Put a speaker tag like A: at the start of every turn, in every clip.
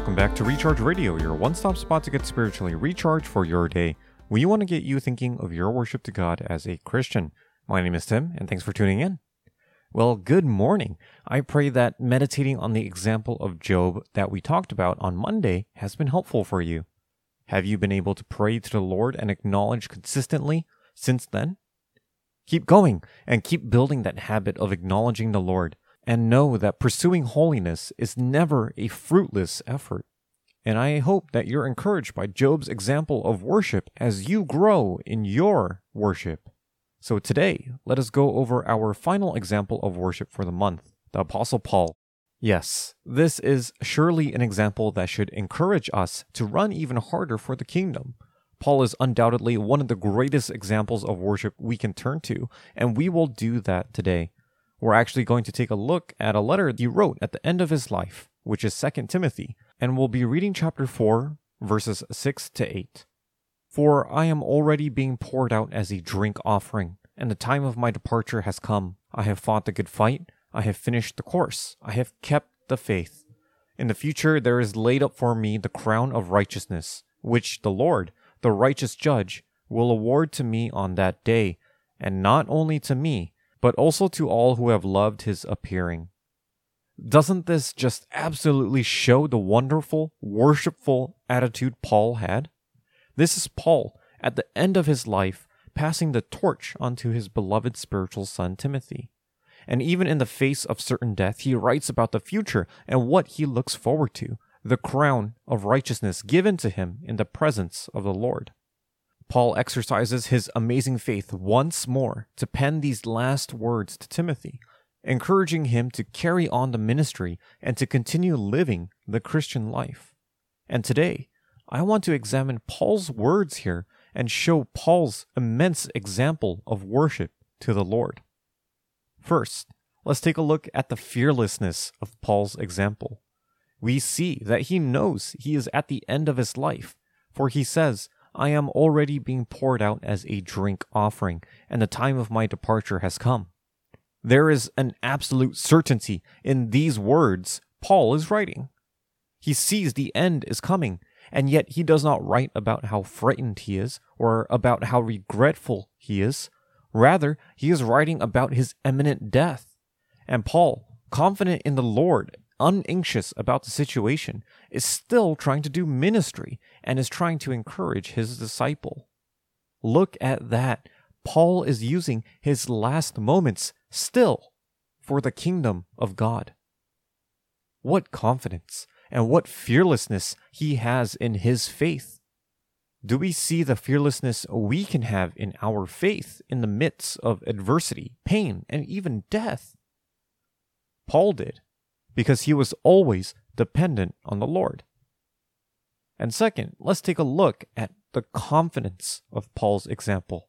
A: Welcome back to Recharge Radio, your one stop spot to get spiritually recharged for your day. We want to get you thinking of your worship to God as a Christian. My name is Tim, and thanks for tuning in. Well, good morning. I pray that meditating on the example of Job that we talked about on Monday has been helpful for you. Have you been able to pray to the Lord and acknowledge consistently since then? Keep going and keep building that habit of acknowledging the Lord and know that pursuing holiness is never a fruitless effort. And I hope that you're encouraged by Job's example of worship as you grow in your worship. So today, let us go over our final example of worship for the month, the Apostle Paul. Yes, this is surely an example that should encourage us to run even harder for the kingdom. Paul is undoubtedly one of the greatest examples of worship we can turn to, and we will do that today. We're actually going to take a look at a letter he wrote at the end of his life, which is 2 Timothy, and we'll be reading chapter 4, verses 6 to 8. For I am already being poured out as a drink offering, and the time of my departure has come. I have fought the good fight, I have finished the course, I have kept the faith. In the future there is laid up for me the crown of righteousness, which the Lord, the righteous judge, will award to me on that day, and not only to me, but also to all who have loved his appearing. Doesn't this just absolutely show the wonderful, worshipful attitude Paul had? This is Paul, at the end of his life, passing the torch onto his beloved spiritual son Timothy. And even in the face of certain death, he writes about the future and what he looks forward to the crown of righteousness given to him in the presence of the Lord. Paul exercises his amazing faith once more to pen these last words to Timothy, encouraging him to carry on the ministry and to continue living the Christian life. And today, I want to examine Paul's words here and show Paul's immense example of worship to the Lord. First, let's take a look at the fearlessness of Paul's example. We see that he knows he is at the end of his life, for he says, I am already being poured out as a drink offering, and the time of my departure has come. There is an absolute certainty in these words Paul is writing. He sees the end is coming, and yet he does not write about how frightened he is or about how regretful he is. Rather, he is writing about his imminent death. And Paul, confident in the Lord unanxious about the situation, is still trying to do ministry and is trying to encourage his disciple. Look at that. Paul is using his last moments still for the kingdom of God. What confidence and what fearlessness he has in his faith. Do we see the fearlessness we can have in our faith in the midst of adversity, pain, and even death? Paul did because he was always dependent on the Lord. And second, let's take a look at the confidence of Paul's example.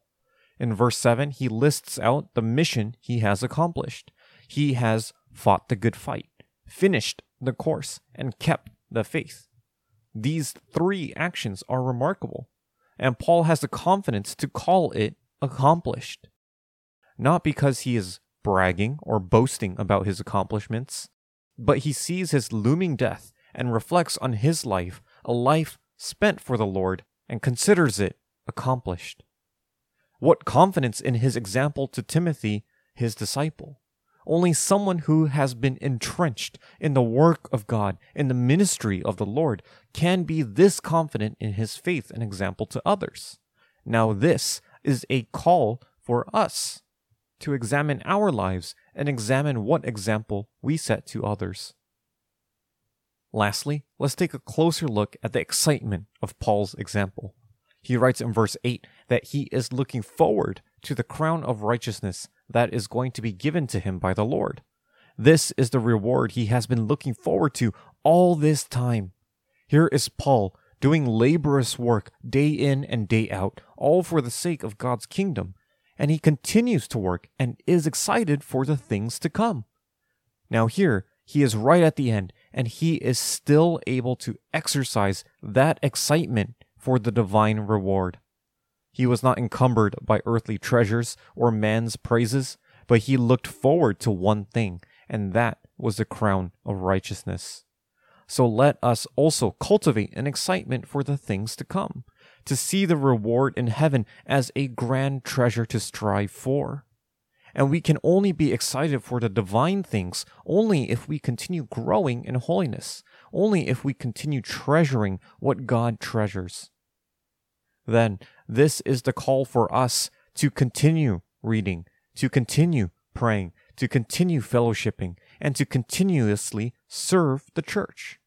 A: In verse 7, he lists out the mission he has accomplished. He has fought the good fight, finished the course, and kept the faith. These three actions are remarkable, and Paul has the confidence to call it accomplished. Not because he is bragging or boasting about his accomplishments, but he sees his looming death and reflects on his life, a life spent for the Lord, and considers it accomplished. What confidence in his example to Timothy, his disciple. Only someone who has been entrenched in the work of God, in the ministry of the Lord, can be this confident in his faith and example to others. Now, this is a call for us to examine our lives and examine what example we set to others. Lastly, let's take a closer look at the excitement of Paul's example. He writes in verse 8 that he is looking forward to the crown of righteousness that is going to be given to him by the Lord. This is the reward he has been looking forward to all this time. Here is Paul doing laborious work day in and day out, all for the sake of God's kingdom, and he continues to work and is excited for the things to come. Now, here, he is right at the end, and he is still able to exercise that excitement for the divine reward. He was not encumbered by earthly treasures or man's praises, but he looked forward to one thing, and that was the crown of righteousness. So let us also cultivate an excitement for the things to come, to see the reward in heaven as a grand treasure to strive for. And we can only be excited for the divine things only if we continue growing in holiness, only if we continue treasuring what God treasures. Then, this is the call for us to continue reading, to continue praying, to continue fellowshipping, and to continuously serve the church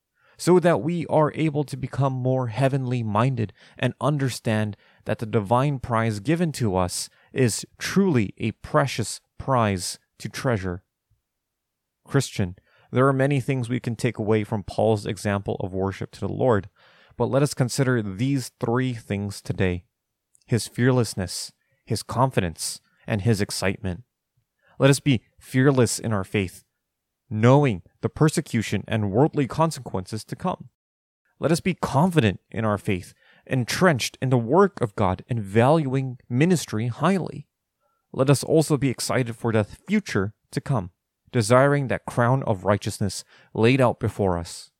A: so that we are able to become more heavenly minded and understand that the divine prize given to us is truly a precious prize to treasure. Christian, there are many things we can take away from Paul's example of worship to the Lord, but let us consider these three things today his fearlessness, his confidence, and his excitement. Let us be fearless in our faith, knowing the persecution and worldly consequences to come. Let us be confident in our faith, entrenched in the work of God, and valuing ministry highly. Let us also be excited for the future to come, desiring that crown of righteousness laid out before us.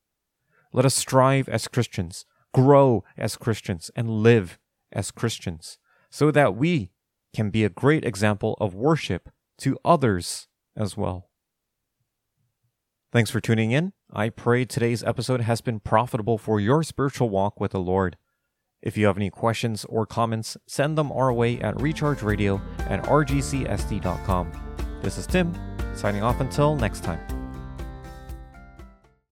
A: Let us strive as Christians, grow as Christians, and live as Christians, so that we can be a great example of worship to others as well. Thanks for tuning in. I pray today's episode has been profitable for your spiritual walk with the Lord. If you have any questions or comments, send them our way at rechargeradio at rgcsd.com. This is Tim, signing off until next time.